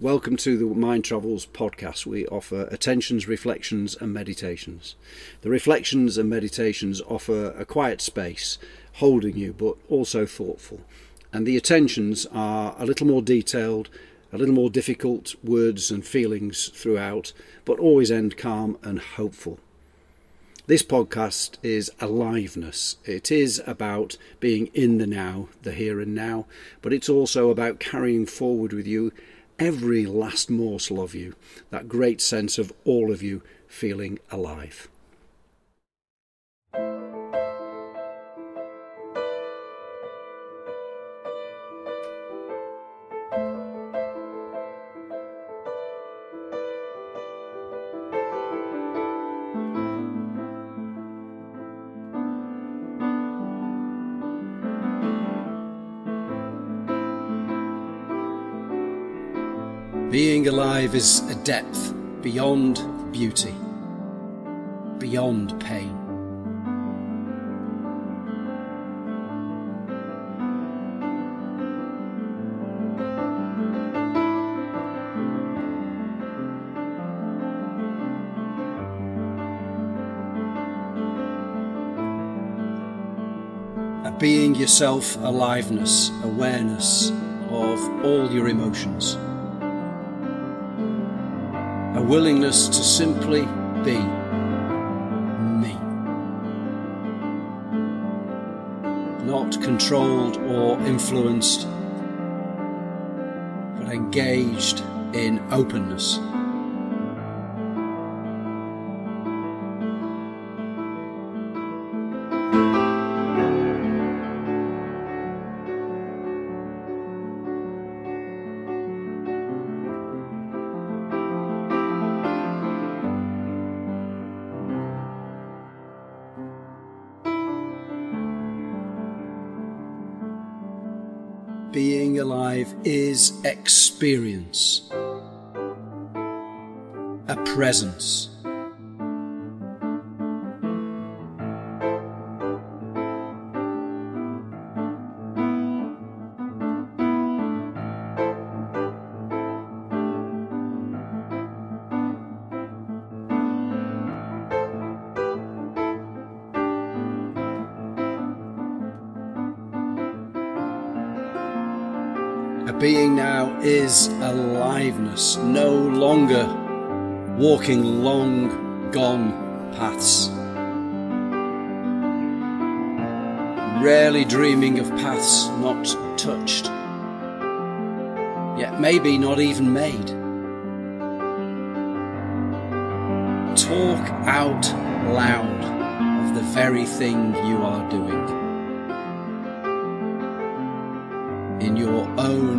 Welcome to the Mind Travels podcast. We offer attentions, reflections, and meditations. The reflections and meditations offer a quiet space, holding you, but also thoughtful. And the attentions are a little more detailed, a little more difficult words and feelings throughout, but always end calm and hopeful. This podcast is aliveness. It is about being in the now, the here and now, but it's also about carrying forward with you every last morsel of you, that great sense of all of you feeling alive. Being alive is a depth beyond beauty, beyond pain. A being yourself aliveness, awareness of all your emotions a willingness to simply be me. Not controlled or influenced, but engaged in openness. Being alive is experience, a presence. A being now is aliveness, no longer walking long gone paths. Rarely dreaming of paths not touched, yet maybe not even made. Talk out loud of the very thing you are doing. in your own.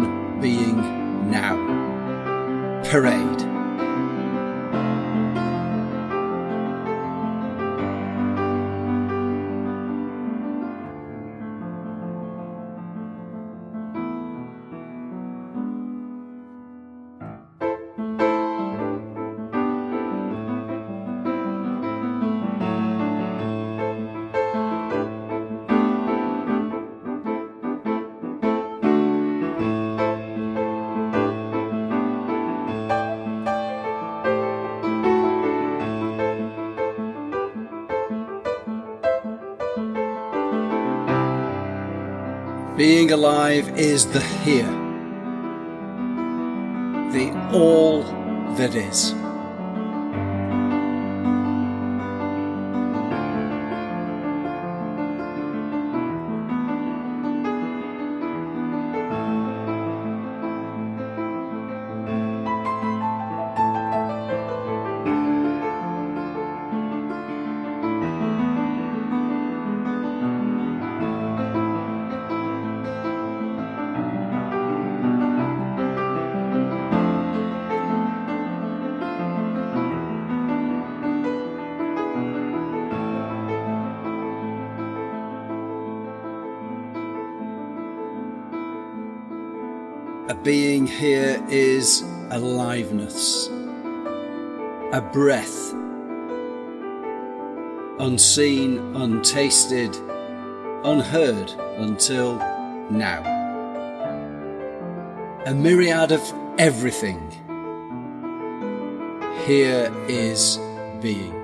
Parade. Being alive is the here, the all that is. A being here is aliveness, a breath, unseen, untasted, unheard until now. A myriad of everything. Here is being.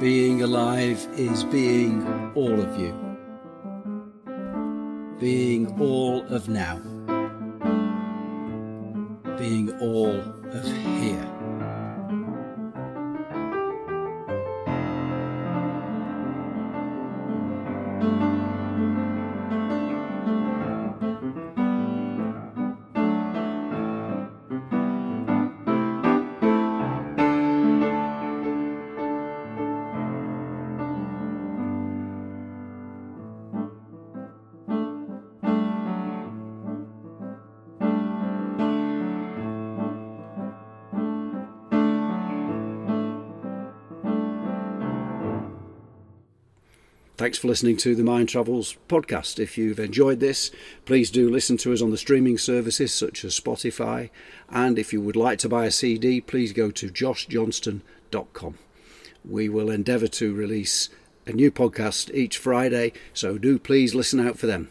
Being alive is being all of you. Being all of now. Being all of here. Thanks for listening to the Mind Travels podcast. If you've enjoyed this, please do listen to us on the streaming services such as Spotify. And if you would like to buy a CD, please go to joshjohnston.com. We will endeavour to release a new podcast each Friday, so do please listen out for them.